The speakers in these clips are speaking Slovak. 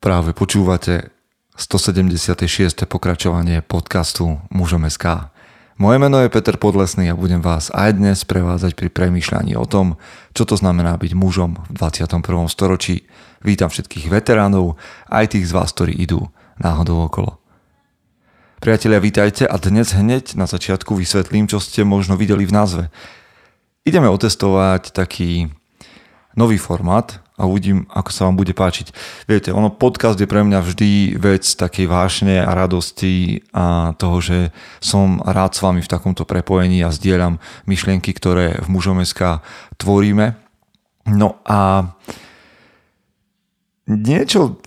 Práve počúvate 176. pokračovanie podcastu Mužom SK. Moje meno je Peter Podlesný a budem vás aj dnes prevázať pri premýšľaní o tom, čo to znamená byť mužom v 21. storočí. Vítam všetkých veteránov, aj tých z vás, ktorí idú náhodou okolo. Priatelia, vítajte a dnes hneď na začiatku vysvetlím, čo ste možno videli v názve. Ideme otestovať taký nový formát, a uvidím, ako sa vám bude páčiť. Viete, ono podcast je pre mňa vždy vec takej vášne a radosti a toho, že som rád s vami v takomto prepojení a zdieľam myšlienky, ktoré v mužomeska tvoríme. No a niečo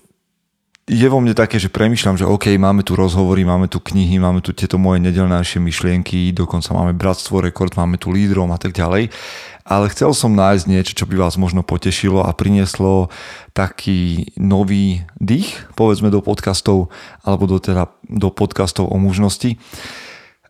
je vo mne také, že premyšľam, že OK, máme tu rozhovory, máme tu knihy, máme tu tieto moje nedelnejšie myšlienky, dokonca máme Bratstvo Rekord, máme tu lídrom a tak ďalej. Ale chcel som nájsť niečo, čo by vás možno potešilo a prinieslo taký nový dých, povedzme, do podcastov, alebo do, teda, do podcastov o mužnosti.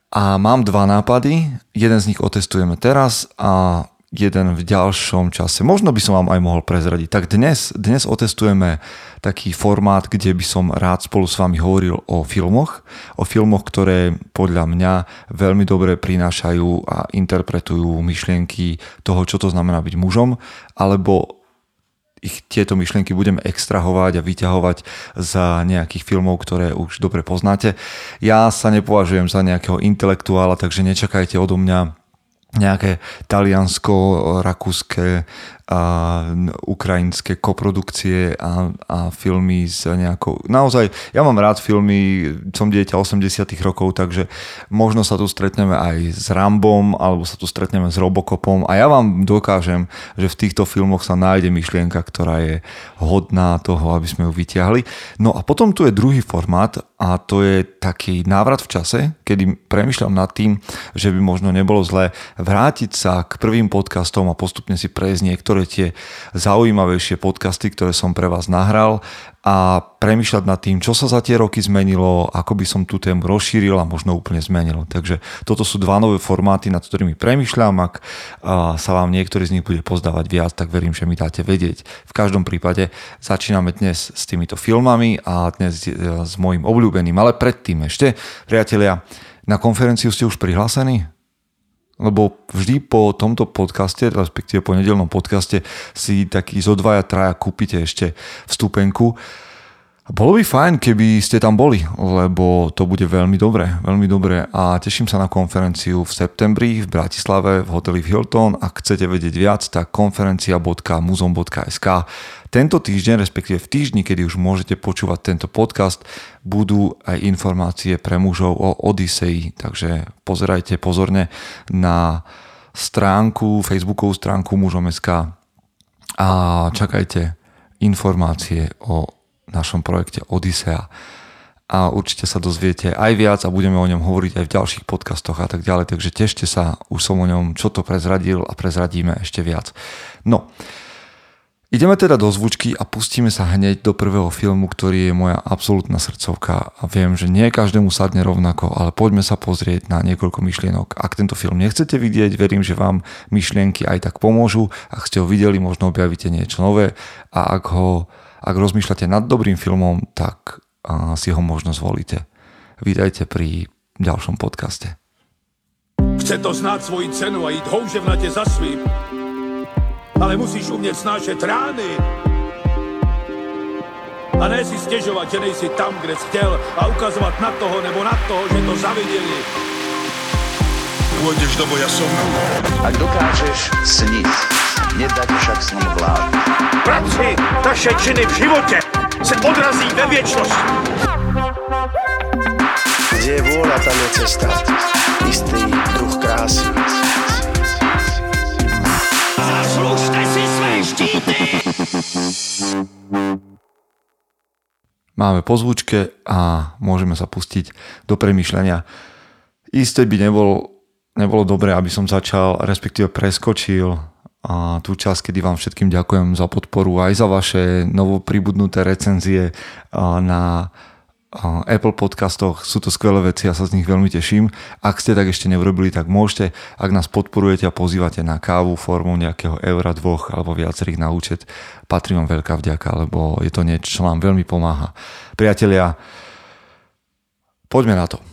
A mám dva nápady, jeden z nich otestujeme teraz a jeden v ďalšom čase. Možno by som vám aj mohol prezradiť. Tak dnes, dnes otestujeme taký formát, kde by som rád spolu s vami hovoril o filmoch. O filmoch, ktoré podľa mňa veľmi dobre prinášajú a interpretujú myšlienky toho, čo to znamená byť mužom, alebo ich tieto myšlienky budeme extrahovať a vyťahovať za nejakých filmov, ktoré už dobre poznáte. Ja sa nepovažujem za nejakého intelektuála, takže nečakajte odo mňa nejaké taliansko-rakúske a ukrajinské koprodukcie a, a filmy s nejakou... Naozaj, ja mám rád filmy, som dieťa 80 rokov, takže možno sa tu stretneme aj s Rambom, alebo sa tu stretneme s Robocopom a ja vám dokážem, že v týchto filmoch sa nájde myšlienka, ktorá je hodná toho, aby sme ju vyťahli. No a potom tu je druhý formát a to je taký návrat v čase, kedy premyšľam nad tým, že by možno nebolo zlé vrátiť sa k prvým podcastom a postupne si prejsť niektoré niektoré tie zaujímavejšie podcasty, ktoré som pre vás nahral a premýšľať nad tým, čo sa za tie roky zmenilo, ako by som tú tému rozšíril a možno úplne zmenil. Takže toto sú dva nové formáty, nad ktorými premýšľam. Ak sa vám niektorý z nich bude pozdávať viac, tak verím, že mi dáte vedieť. V každom prípade začíname dnes s týmito filmami a dnes e, s mojim obľúbeným. Ale predtým ešte, priatelia, na konferenciu ste už prihlásení? Lebo vždy po tomto podcaste, respektíve po nedelnom podcaste si taký zo dvaja, traja kúpite ešte vstupenku. Bolo by fajn, keby ste tam boli, lebo to bude veľmi dobre, veľmi dobre. A teším sa na konferenciu v septembri v Bratislave v hoteli Hilton. Ak chcete vedieť viac, tak konferencia.muzom.sk tento týždeň, respektíve v týždni, kedy už môžete počúvať tento podcast, budú aj informácie pre mužov o Odisei, takže pozerajte pozorne na stránku, facebookovú stránku mužom.sk a čakajte informácie o našom projekte Odisea a určite sa dozviete aj viac a budeme o ňom hovoriť aj v ďalších podcastoch a tak ďalej, takže tešte sa, už som o ňom čo to prezradil a prezradíme ešte viac. No, Ideme teda do zvučky a pustíme sa hneď do prvého filmu, ktorý je moja absolútna srdcovka a viem, že nie každému sadne rovnako, ale poďme sa pozrieť na niekoľko myšlienok. Ak tento film nechcete vidieť, verím, že vám myšlienky aj tak pomôžu. Ak ste ho videli, možno objavíte niečo nové a ak, ho, ak rozmýšľate nad dobrým filmom, tak si ho možno zvolíte. Vítajte pri ďalšom podcaste. Chce to znáť svoji cenu a ísť houževnate za svým ale musíš umět snášet rány. A ne si stěžovat, že nejsi tam, kde jsi chtěl a ukazovat na toho nebo na toho, že to zaviděli. Pôjdeš do boja som. Ak dokážeš sniť, nedať však sní vlád. Práci, taše činy v živote se odrazí ve viečnosti. Kde je vôľa, tam je cesta. Istý druh krásy. Zaslužte si své štíty! Máme po zvučke a môžeme sa pustiť do premýšľania. Isté by nebol, nebolo dobré, aby som začal, respektíve preskočil a tú časť, kedy vám všetkým ďakujem za podporu aj za vaše novopribudnuté recenzie na Apple podcastoch. Sú to skvelé veci, ja sa z nich veľmi teším. Ak ste tak ešte neurobili, tak môžete. Ak nás podporujete a pozývate na kávu formou nejakého eura, dvoch alebo viacerých na účet, patrí vám veľká vďaka, lebo je to niečo, čo nám veľmi pomáha. Priatelia, poďme na to.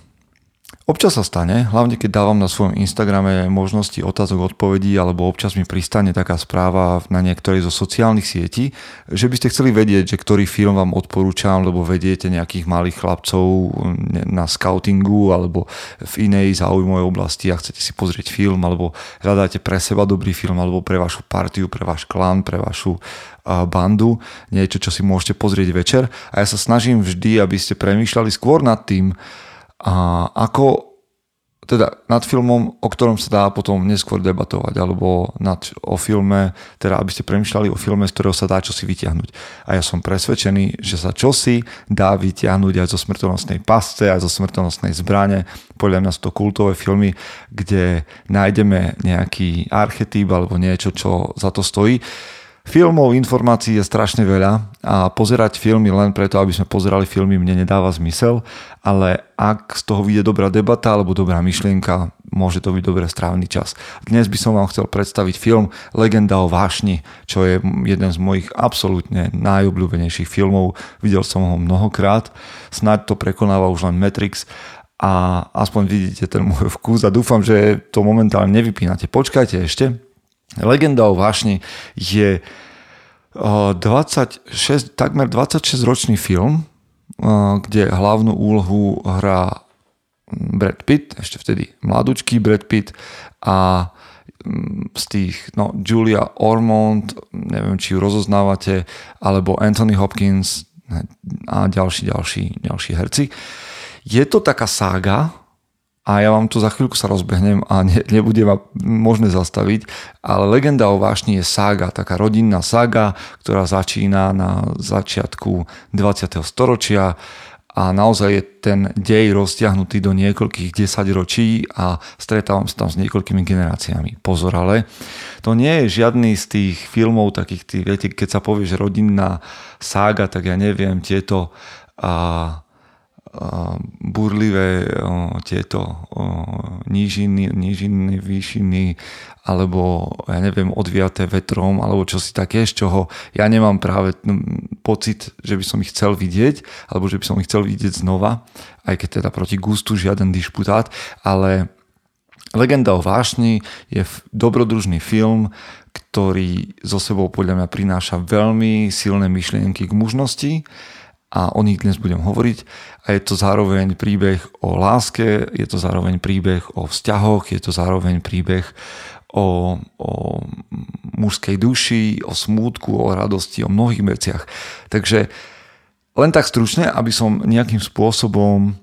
Občas sa stane, hlavne keď dávam na svojom Instagrame možnosti otázok, odpovedí, alebo občas mi pristane taká správa na niektorej zo sociálnych sietí, že by ste chceli vedieť, že ktorý film vám odporúčam, lebo vediete nejakých malých chlapcov na scoutingu alebo v inej záujmovej oblasti a chcete si pozrieť film, alebo hľadáte pre seba dobrý film, alebo pre vašu partiu, pre váš klan, pre vašu bandu, niečo, čo si môžete pozrieť večer. A ja sa snažím vždy, aby ste premýšľali skôr nad tým, a ako teda nad filmom, o ktorom sa dá potom neskôr debatovať, alebo nad, o filme, teda aby ste premyšľali o filme, z ktorého sa dá čosi vyťahnuť. A ja som presvedčený, že sa čosi dá vyťahnuť aj zo smrtonosnej pasce, aj zo smrtonosnej zbrane. Podľa mňa sú to kultové filmy, kde nájdeme nejaký archetyp alebo niečo, čo za to stojí. Filmov, informácií je strašne veľa a pozerať filmy len preto, aby sme pozerali filmy, mne nedáva zmysel, ale ak z toho vyjde dobrá debata alebo dobrá myšlienka, môže to byť dobre strávny čas. Dnes by som vám chcel predstaviť film Legenda o vášni, čo je jeden z mojich absolútne najobľúbenejších filmov. Videl som ho mnohokrát, snáď to prekonáva už len Matrix a aspoň vidíte ten môj vkus a dúfam, že to momentálne nevypínate. Počkajte ešte, Legenda o vášni je 26, takmer 26 ročný film, kde hlavnú úlohu hrá Brad Pitt, ešte vtedy mladúčký Brad Pitt a mm, z tých, no, Julia Ormond, neviem, či ju rozoznávate, alebo Anthony Hopkins a ďalší, ďalší, ďalší herci. Je to taká sága, a ja vám to za chvíľku sa rozbehnem a ne, nebude ma možné zastaviť, ale Legenda o vášni je sága, taká rodinná sága, ktorá začína na začiatku 20. storočia a naozaj je ten dej roztiahnutý do niekoľkých desaťročí a stretávam sa tam s niekoľkými generáciami. Pozor ale, to nie je žiadny z tých filmov takých, tých, viete, keď sa povie, že rodinná sága, tak ja neviem, tieto a, burlivé tieto nížiny, nížiny, výšiny alebo ja neviem, odviaté vetrom alebo čo si také, z čoho ja nemám práve pocit, že by som ich chcel vidieť alebo že by som ich chcel vidieť znova, aj keď teda proti gustu žiaden dišputát, ale Legenda o vášni je dobrodružný film, ktorý zo sebou podľa mňa prináša veľmi silné myšlienky k mužnosti a o nich dnes budem hovoriť. A je to zároveň príbeh o láske, je to zároveň príbeh o vzťahoch, je to zároveň príbeh o, o mužskej duši, o smútku, o radosti, o mnohých veciach. Takže len tak stručne, aby som nejakým spôsobom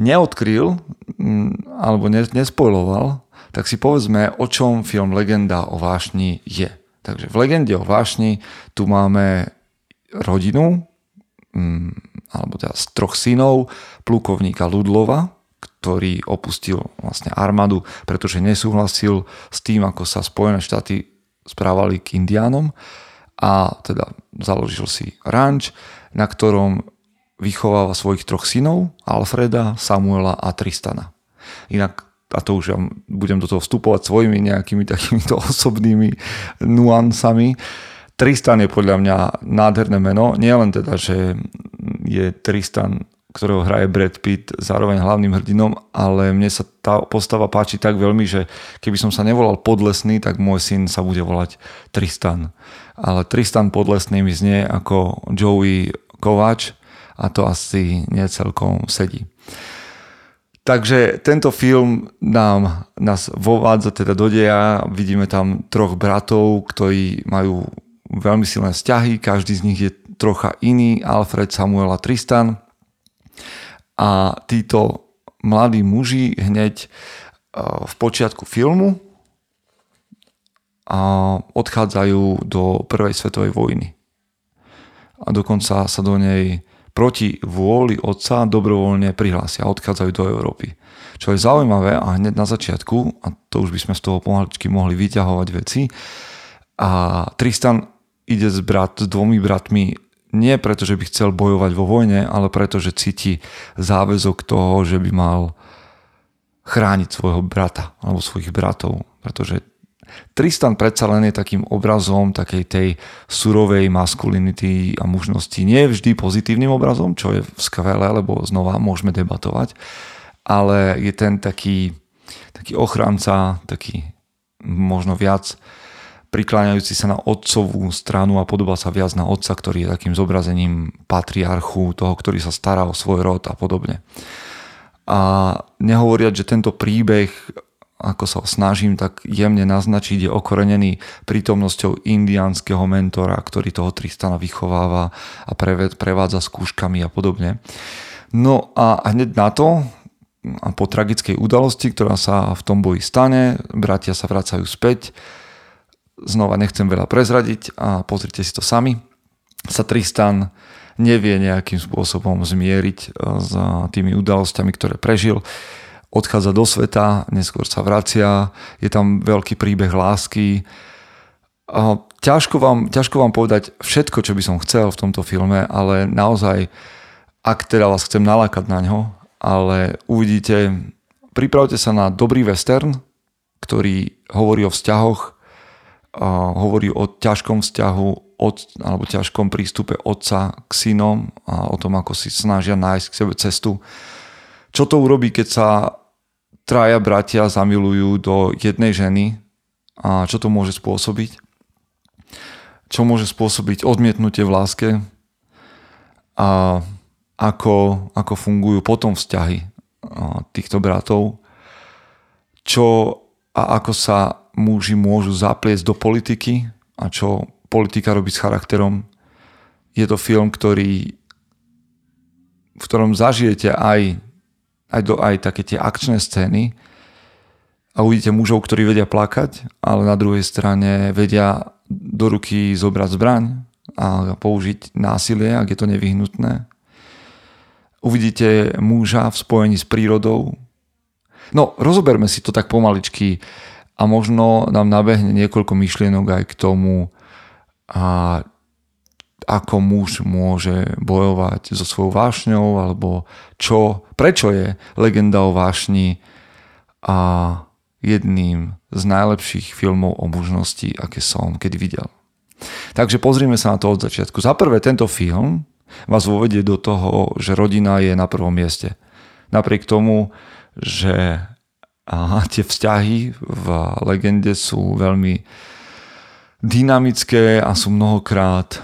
neodkryl mm, alebo nespojloval, tak si povedzme, o čom film Legenda o vášni je. Takže v Legende o vášni tu máme rodinu, alebo teda z troch synov plukovníka Ludlova, ktorý opustil vlastne armádu, pretože nesúhlasil s tým, ako sa Spojené štáty správali k indiánom a teda založil si ranč, na ktorom vychováva svojich troch synov, Alfreda, Samuela a Tristana. Inak a to už ja budem do toho vstupovať svojimi nejakými takýmito osobnými nuansami. Tristan je podľa mňa nádherné meno. Nie len teda, že je Tristan, ktorého hraje Brad Pitt, zároveň hlavným hrdinom, ale mne sa tá postava páči tak veľmi, že keby som sa nevolal Podlesný, tak môj syn sa bude volať Tristan. Ale Tristan Podlesný mi znie ako Joey Kovač a to asi necelkom sedí. Takže tento film nám, nás vovádza teda do deja, vidíme tam troch bratov, ktorí majú veľmi silné vzťahy, každý z nich je trocha iný, Alfred, Samuel a Tristan. A títo mladí muži hneď e, v počiatku filmu a odchádzajú do prvej svetovej vojny. A dokonca sa do nej proti vôli otca dobrovoľne prihlásia a odchádzajú do Európy. Čo je zaujímavé a hneď na začiatku, a to už by sme z toho pomaličky mohli vyťahovať veci, a Tristan ide s, brat, s dvomi bratmi nie preto, že by chcel bojovať vo vojne, ale preto, že cíti záväzok toho, že by mal chrániť svojho brata alebo svojich bratov. Pretože Tristan predsa len je takým obrazom takej tej surovej maskulinity a mužnosti. Nie vždy pozitívnym obrazom, čo je skvelé, lebo znova môžeme debatovať, ale je ten taký, taký ochranca, taký možno viac prikláňajúci sa na otcovú stranu a podobá sa viac na otca, ktorý je takým zobrazením patriarchu, toho, ktorý sa stará o svoj rod a podobne. A nehovoriať, že tento príbeh, ako sa snažím tak jemne naznačiť, je okorenený prítomnosťou indiánskeho mentora, ktorý toho Tristana vychováva a prevádza skúškami a podobne. No a hneď na to, a po tragickej udalosti, ktorá sa v tom boji stane, bratia sa vracajú späť, znova nechcem veľa prezradiť a pozrite si to sami, sa Tristan nevie nejakým spôsobom zmieriť e, s tými udalosťami, ktoré prežil. Odchádza do sveta, neskôr sa vracia, je tam veľký príbeh lásky. Ťažko, vám, ťažko vám povedať všetko, čo by som chcel v tomto filme, ale naozaj, ak teda vás chcem nalákať na ňo, ale uvidíte, pripravte sa na dobrý western, ktorý hovorí o vzťahoch, hovorí o ťažkom vzťahu od, alebo ťažkom prístupe otca k synom a o tom, ako si snažia nájsť k sebe cestu. Čo to urobí, keď sa traja bratia zamilujú do jednej ženy a čo to môže spôsobiť? Čo môže spôsobiť odmietnutie v láske a ako, ako fungujú potom vzťahy týchto bratov, čo a ako sa muži môžu zapliesť do politiky a čo politika robí s charakterom. Je to film, ktorý, v ktorom zažijete aj, aj, do, aj také tie akčné scény a uvidíte mužov, ktorí vedia plakať, ale na druhej strane vedia do ruky zobrať zbraň a použiť násilie, ak je to nevyhnutné. Uvidíte muža v spojení s prírodou. No, rozoberme si to tak pomaličky a možno nám nabehne niekoľko myšlienok aj k tomu, a ako muž môže bojovať so svojou vášňou, alebo čo, prečo je legenda o vášni a jedným z najlepších filmov o mužnosti, aké som kedy videl. Takže pozrime sa na to od začiatku. Za prvé, tento film vás vovedie do toho, že rodina je na prvom mieste. Napriek tomu, že a tie vzťahy v legende sú veľmi dynamické a sú mnohokrát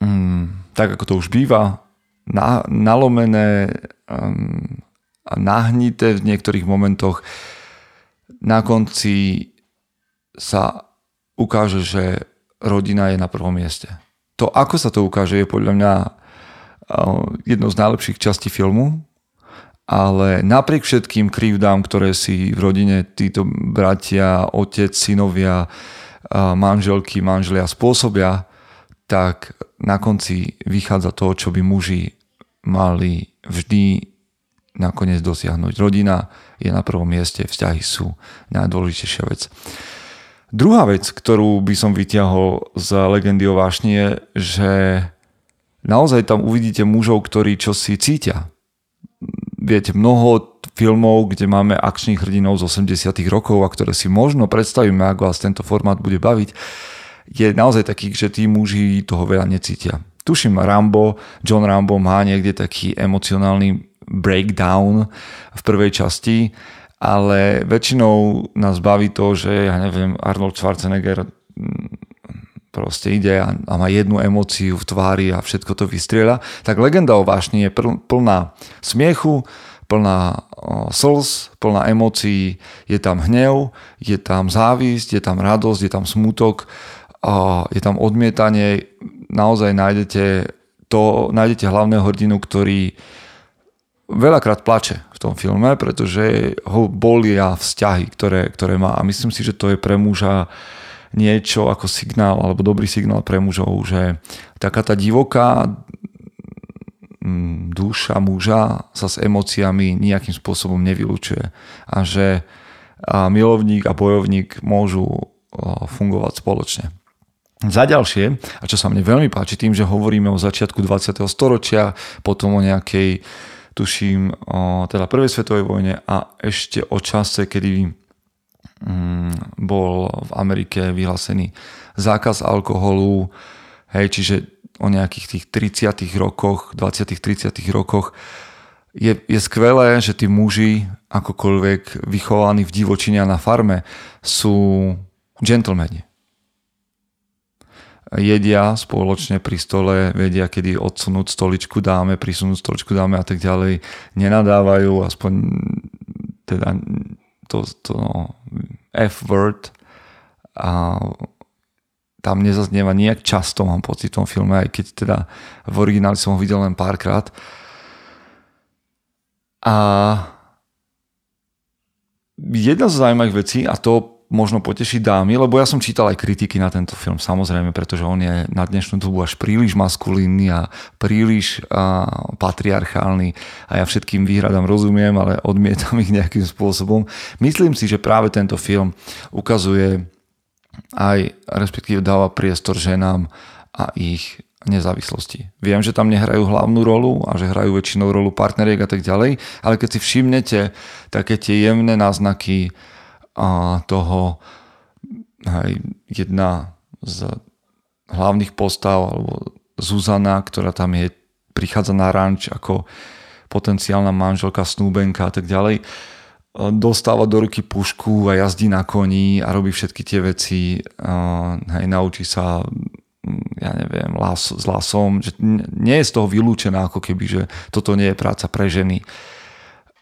mm, tak ako to už býva na, nalomené um, a nahnité v niektorých momentoch na konci sa ukáže, že rodina je na prvom mieste. To, ako sa to ukáže, je podľa mňa uh, jednou z najlepších častí filmu, ale napriek všetkým krivdám, ktoré si v rodine títo bratia, otec, synovia, manželky, manželia spôsobia, tak na konci vychádza to, čo by muži mali vždy nakoniec dosiahnuť. Rodina je na prvom mieste, vzťahy sú najdôležitejšia vec. Druhá vec, ktorú by som vyťahol z legendy o vášni je, že naozaj tam uvidíte mužov, ktorí čo si cítia viete, mnoho filmov, kde máme akčných hrdinov z 80 rokov a ktoré si možno predstavíme, ako vás tento formát bude baviť, je naozaj taký, že tí muži toho veľa necítia. Tuším, Rambo, John Rambo má niekde taký emocionálny breakdown v prvej časti, ale väčšinou nás baví to, že ja neviem, Arnold Schwarzenegger proste ide a, a má jednu emóciu v tvári a všetko to vystriela, tak legenda o vášni je plná smiechu, plná slz, plná emócií, je tam hnev, je tam závisť, je tam radosť, je tam smutok, je tam odmietanie, naozaj nájdete to, nájdete hlavného hrdinu, ktorý veľakrát plače v tom filme, pretože ho bolia vzťahy, ktoré, ktoré má. A myslím si, že to je pre muža niečo ako signál alebo dobrý signál pre mužov, že taká tá divoká mm, duša muža sa s emóciami nejakým spôsobom nevylučuje a že milovník a bojovník môžu fungovať spoločne. Za ďalšie, a čo sa mne veľmi páči tým, že hovoríme o začiatku 20. storočia, potom o nejakej, tuším, o teda prvej svetovej vojne a ešte o čase, kedy bol v Amerike vyhlásený zákaz alkoholu, hej, čiže o nejakých tých 30 rokoch, 20 30 rokoch. Je, je skvelé, že tí muži, akokoľvek vychovaní v divočine a na farme, sú gentlemani. Jedia spoločne pri stole, vedia, kedy odsunúť stoličku dáme, prisunúť stoličku dáme a tak ďalej. Nenadávajú, aspoň teda to, to F-word a tam nezaznieva nejak často, mám pocit v tom filme, aj keď teda v origináli som ho videl len párkrát. A jedna z zaujímavých vecí, a to možno potešiť dámy, lebo ja som čítal aj kritiky na tento film, samozrejme, pretože on je na dnešnú dobu až príliš maskulínny a príliš a, patriarchálny a ja všetkým výhradám rozumiem, ale odmietam ich nejakým spôsobom. Myslím si, že práve tento film ukazuje aj, respektíve dáva priestor ženám a ich nezávislosti. Viem, že tam nehrajú hlavnú rolu a že hrajú väčšinou rolu partneriek a tak ďalej, ale keď si všimnete také tie jemné náznaky a toho aj jedna z hlavných postav alebo Zuzana, ktorá tam je, prichádza na ranč ako potenciálna manželka, snúbenka a tak ďalej, dostáva do ruky pušku a jazdí na koni a robí všetky tie veci, hej, naučí sa ja neviem, las, s lasom, že nie je z toho vylúčená ako keby, že toto nie je práca pre ženy.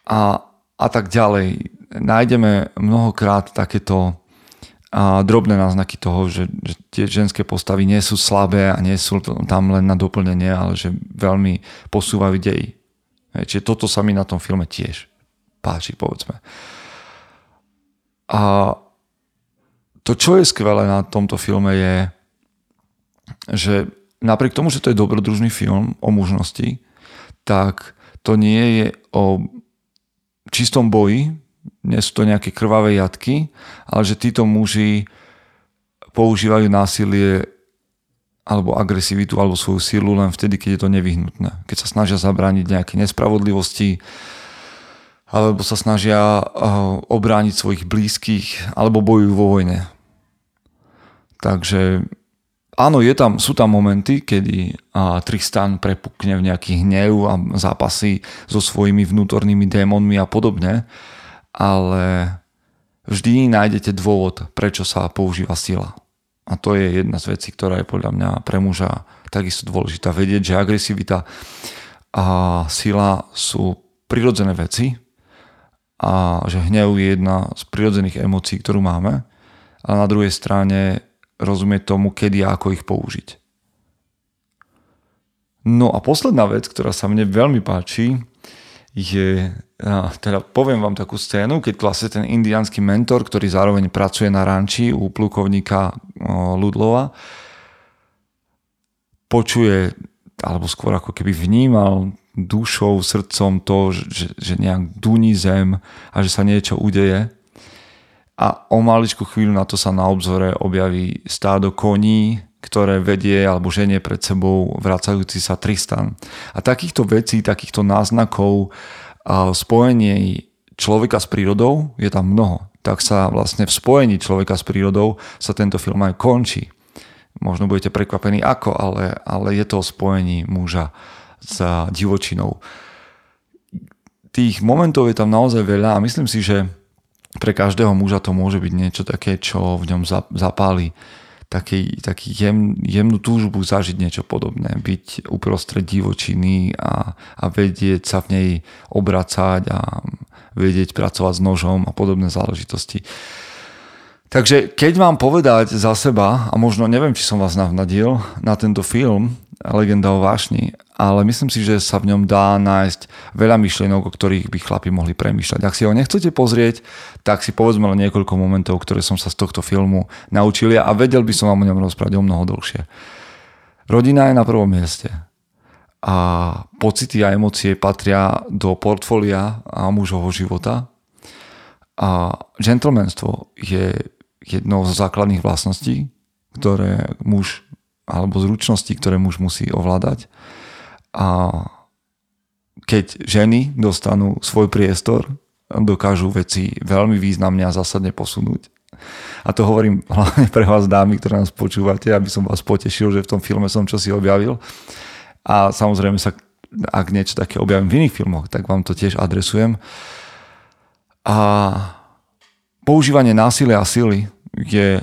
A, a tak ďalej nájdeme mnohokrát takéto a drobné náznaky toho, že, že tie ženské postavy nie sú slabé a nie sú tam len na doplnenie, ale že veľmi posúvajú dej. Čiže toto sa mi na tom filme tiež páči, povedzme. A to, čo je skvelé na tomto filme je, že napriek tomu, že to je dobrodružný film o mužnosti, tak to nie je o čistom boji, nie sú to nejaké krvavé jatky, ale že títo muži používajú násilie alebo agresivitu alebo svoju silu len vtedy, keď je to nevyhnutné. Keď sa snažia zabrániť nejaké nespravodlivosti alebo sa snažia eh, obrániť svojich blízkych alebo bojujú vo vojne. Takže áno, je tam, sú tam momenty, kedy Tristan prepukne v nejaký hnev a zápasy so svojimi vnútornými démonmi a podobne ale vždy nájdete dôvod, prečo sa používa sila. A to je jedna z vecí, ktorá je podľa mňa pre muža takisto dôležitá. Vedieť, že agresivita a sila sú prirodzené veci a že hnev je jedna z prirodzených emócií, ktorú máme, ale na druhej strane rozumieť tomu, kedy a ako ich použiť. No a posledná vec, ktorá sa mne veľmi páči, je, teda poviem vám takú scénu, keď vlastne ten indiánsky mentor, ktorý zároveň pracuje na ranči u plukovníka Ludlova, počuje, alebo skôr ako keby vnímal dušou, srdcom to, že, že nejak duní zem a že sa niečo udeje. A o maličku chvíľu na to sa na obzore objaví stádo koní, ktoré vedie alebo ženie pred sebou vracajúci sa Tristan. A takýchto vecí, takýchto náznakov a spojenie človeka s prírodou je tam mnoho. Tak sa vlastne v spojení človeka s prírodou sa tento film aj končí. Možno budete prekvapení ako, ale, ale je to o spojení muža s divočinou. Tých momentov je tam naozaj veľa a myslím si, že pre každého muža to môže byť niečo také, čo v ňom zapáli taký, taký jem, jemnú túžbu zažiť niečo podobné, byť uprostred divočiny a, a vedieť sa v nej obracať a vedieť pracovať s nožom a podobné záležitosti. Takže keď mám povedať za seba, a možno neviem, či som vás navnadil na tento film, Legenda o vášni, ale myslím si, že sa v ňom dá nájsť veľa myšlienok, o ktorých by chlapi mohli premýšľať. Ak si ho nechcete pozrieť, tak si povedzme len niekoľko momentov, ktoré som sa z tohto filmu naučil a vedel by som vám o ňom rozprávať o mnoho dlhšie. Rodina je na prvom mieste a pocity a emócie patria do portfólia a mužovho života a gentlemanstvo je jednou z základných vlastností, ktoré muž, alebo zručnosti, ktoré muž musí ovládať. A keď ženy dostanú svoj priestor, dokážu veci veľmi významne a zásadne posunúť. A to hovorím hlavne pre vás dámy, ktoré nás počúvate, aby som vás potešil, že v tom filme som čosi objavil. A samozrejme sa, ak niečo také objavím v iných filmoch, tak vám to tiež adresujem. A používanie násilia a sily je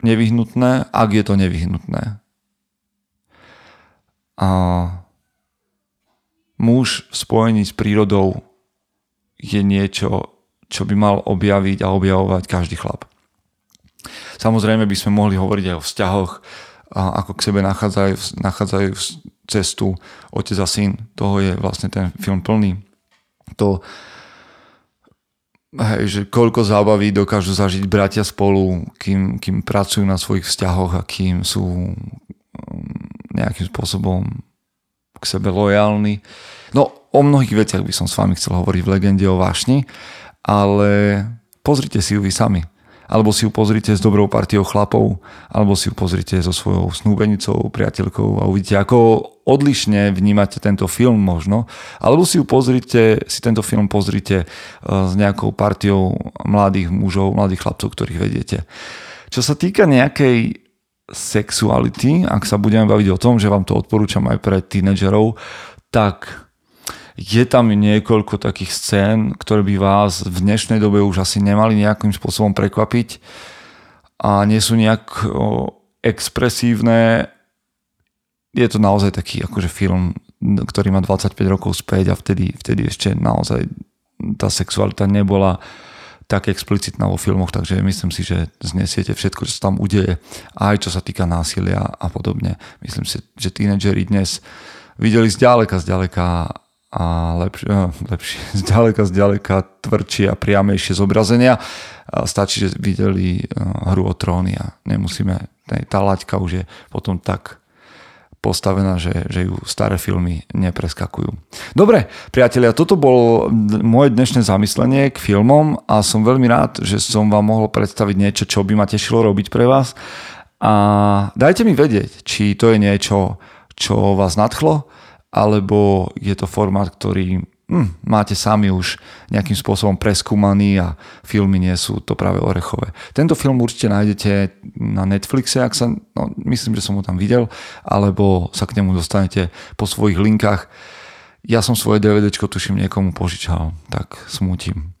nevyhnutné, ak je to nevyhnutné. A muž v spojení s prírodou je niečo, čo by mal objaviť a objavovať každý chlap. Samozrejme by sme mohli hovoriť aj o vzťahoch, ako k sebe nachádzajú, nachádzajú cestu otec a syn. Toho je vlastne ten film plný. To, hej, že koľko zábaví dokážu zažiť bratia spolu, kým, kým pracujú na svojich vzťahoch a kým sú um, nejakým spôsobom k sebe lojálni. No, o mnohých veciach by som s vami chcel hovoriť v legende o vášni, ale pozrite si ju vy sami. Alebo si ju pozrite s dobrou partiou chlapov, alebo si ju pozrite so svojou snúbenicou, priateľkou a uvidíte, ako odlišne vnímate tento film možno. Alebo si ju pozrite, si tento film pozrite e, s nejakou partiou mladých mužov, mladých chlapcov, ktorých vediete. Čo sa týka nejakej sexuality, ak sa budeme baviť o tom, že vám to odporúčam aj pre tínedžerov, tak je tam niekoľko takých scén, ktoré by vás v dnešnej dobe už asi nemali nejakým spôsobom prekvapiť a nie sú nejak expresívne. Je to naozaj taký akože film, ktorý má 25 rokov späť a vtedy, vtedy ešte naozaj tá sexualita nebola tak explicitná vo filmoch, takže myslím si, že znesiete všetko, čo sa tam udeje, aj čo sa týka násilia a podobne. Myslím si, že tínedžeri dnes videli zďaleka, zďaleka a lepšie, eh, lepšie zďaleka, zďaleka tvrdšie a priamejšie zobrazenia. Stačí, že videli eh, hru o tróny a nemusíme, tá laťka už je potom tak postavená, že, že ju staré filmy nepreskakujú. Dobre, priatelia, toto bolo moje dnešné zamyslenie k filmom a som veľmi rád, že som vám mohol predstaviť niečo, čo by ma tešilo robiť pre vás. A dajte mi vedieť, či to je niečo, čo vás nadchlo, alebo je to formát, ktorý hm, máte sami už nejakým spôsobom preskúmaný a filmy nie sú to práve orechové. Tento film určite nájdete na Netflixe, ak sa, no, myslím, že som ho tam videl, alebo sa k nemu dostanete po svojich linkách. Ja som svoje DVD tuším niekomu požičal, tak smutím.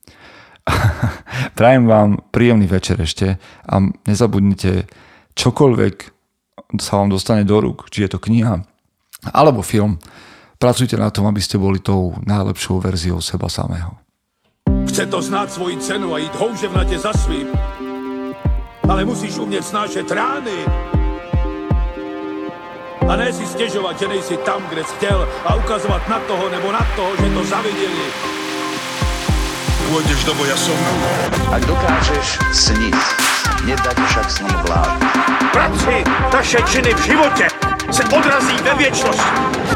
Prajem vám príjemný večer ešte a nezabudnite čokoľvek sa vám dostane do rúk, či je to kniha alebo film, Pracujte na tom, aby ste boli tou najlepšou verziou seba samého. Chce to znát svoji cenu a jít houževnatě za svým. Ale musíš umět snášet rány. A ne si stěžovat, že nejsi tam, kde jsi chtěl a ukazovat na toho nebo na toho, že to zaviděli. Pôjdeš do boja som. Ak dokážeš sniť, nedať však snom vlád. Práci, taše činy v životě se odrazí ve věčnosti.